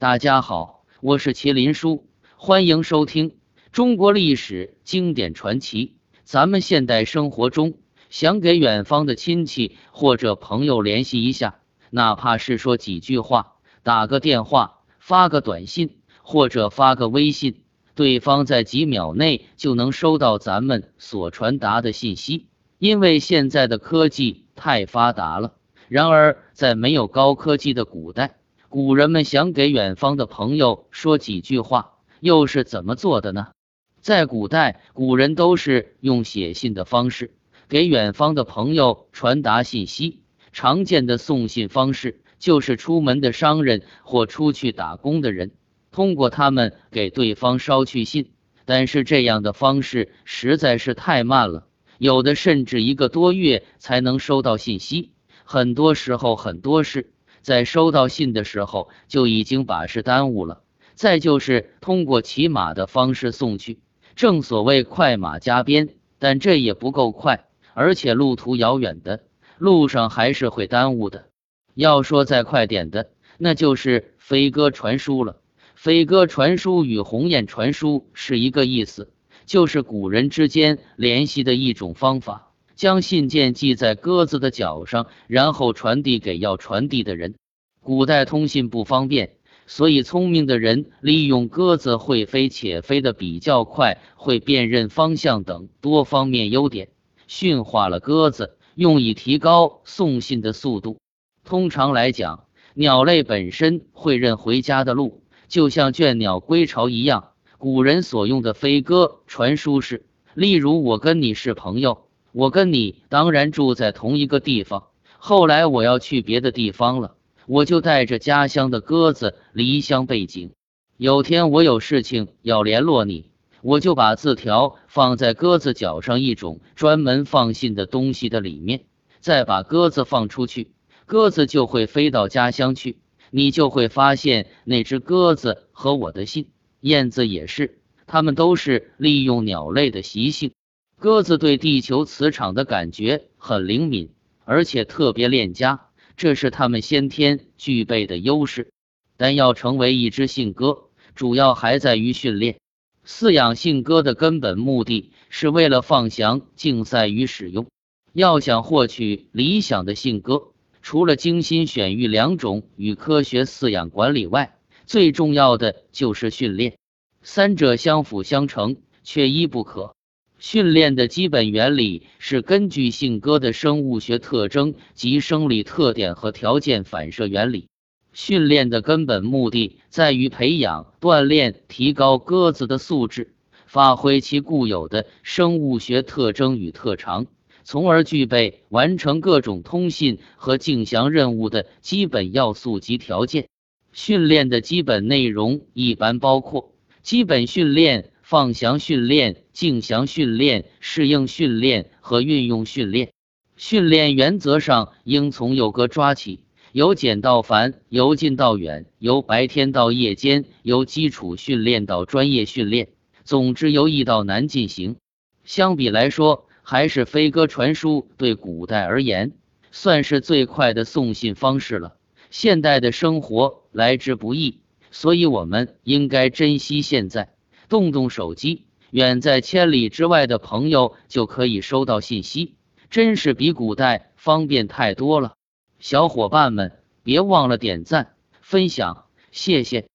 大家好，我是麒麟叔，欢迎收听中国历史经典传奇。咱们现代生活中，想给远方的亲戚或者朋友联系一下，哪怕是说几句话，打个电话，发个短信，或者发个微信，对方在几秒内就能收到咱们所传达的信息。因为现在的科技太发达了。然而，在没有高科技的古代，古人们想给远方的朋友说几句话，又是怎么做的呢？在古代，古人都是用写信的方式给远方的朋友传达信息。常见的送信方式就是出门的商人或出去打工的人，通过他们给对方捎去信。但是这样的方式实在是太慢了，有的甚至一个多月才能收到信息。很多时候，很多事在收到信的时候就已经把事耽误了。再就是通过骑马的方式送去，正所谓快马加鞭，但这也不够快，而且路途遥远的路上还是会耽误的。要说再快点的，那就是飞鸽传书了。飞鸽传书与鸿雁传书是一个意思，就是古人之间联系的一种方法。将信件系在鸽子的脚上，然后传递给要传递的人。古代通信不方便，所以聪明的人利用鸽子会飞且飞得比较快，会辨认方向等多方面优点，驯化了鸽子，用以提高送信的速度。通常来讲，鸟类本身会认回家的路，就像倦鸟归巢一样。古人所用的飞鸽传书是，例如我跟你是朋友。我跟你当然住在同一个地方，后来我要去别的地方了，我就带着家乡的鸽子离乡背井。有天我有事情要联络你，我就把字条放在鸽子脚上一种专门放信的东西的里面，再把鸽子放出去，鸽子就会飞到家乡去，你就会发现那只鸽子和我的信，燕子也是，它们都是利用鸟类的习性。鸽子对地球磁场的感觉很灵敏，而且特别恋家，这是它们先天具备的优势。但要成为一只信鸽，主要还在于训练。饲养信鸽的根本目的是为了放翔竞赛与使用。要想获取理想的信鸽，除了精心选育两种与科学饲养管理外，最重要的就是训练。三者相辅相成，缺一不可。训练的基本原理是根据信鸽的生物学特征及生理特点和条件反射原理。训练的根本目的在于培养、锻炼、提高鸽子的素质，发挥其固有的生物学特征与特长，从而具备完成各种通信和竞翔任务的基本要素及条件。训练的基本内容一般包括基本训练。放翔训练、静翔训练、适应训练和运用训练。训练原则上应从诱鸽抓起，由简到繁，由近到远，由白天到夜间，由基础训练到专业训练，总之由易到难进行。相比来说，还是飞鸽传书对古代而言算是最快的送信方式了。现代的生活来之不易，所以我们应该珍惜现在。动动手机，远在千里之外的朋友就可以收到信息，真是比古代方便太多了。小伙伴们，别忘了点赞、分享，谢谢。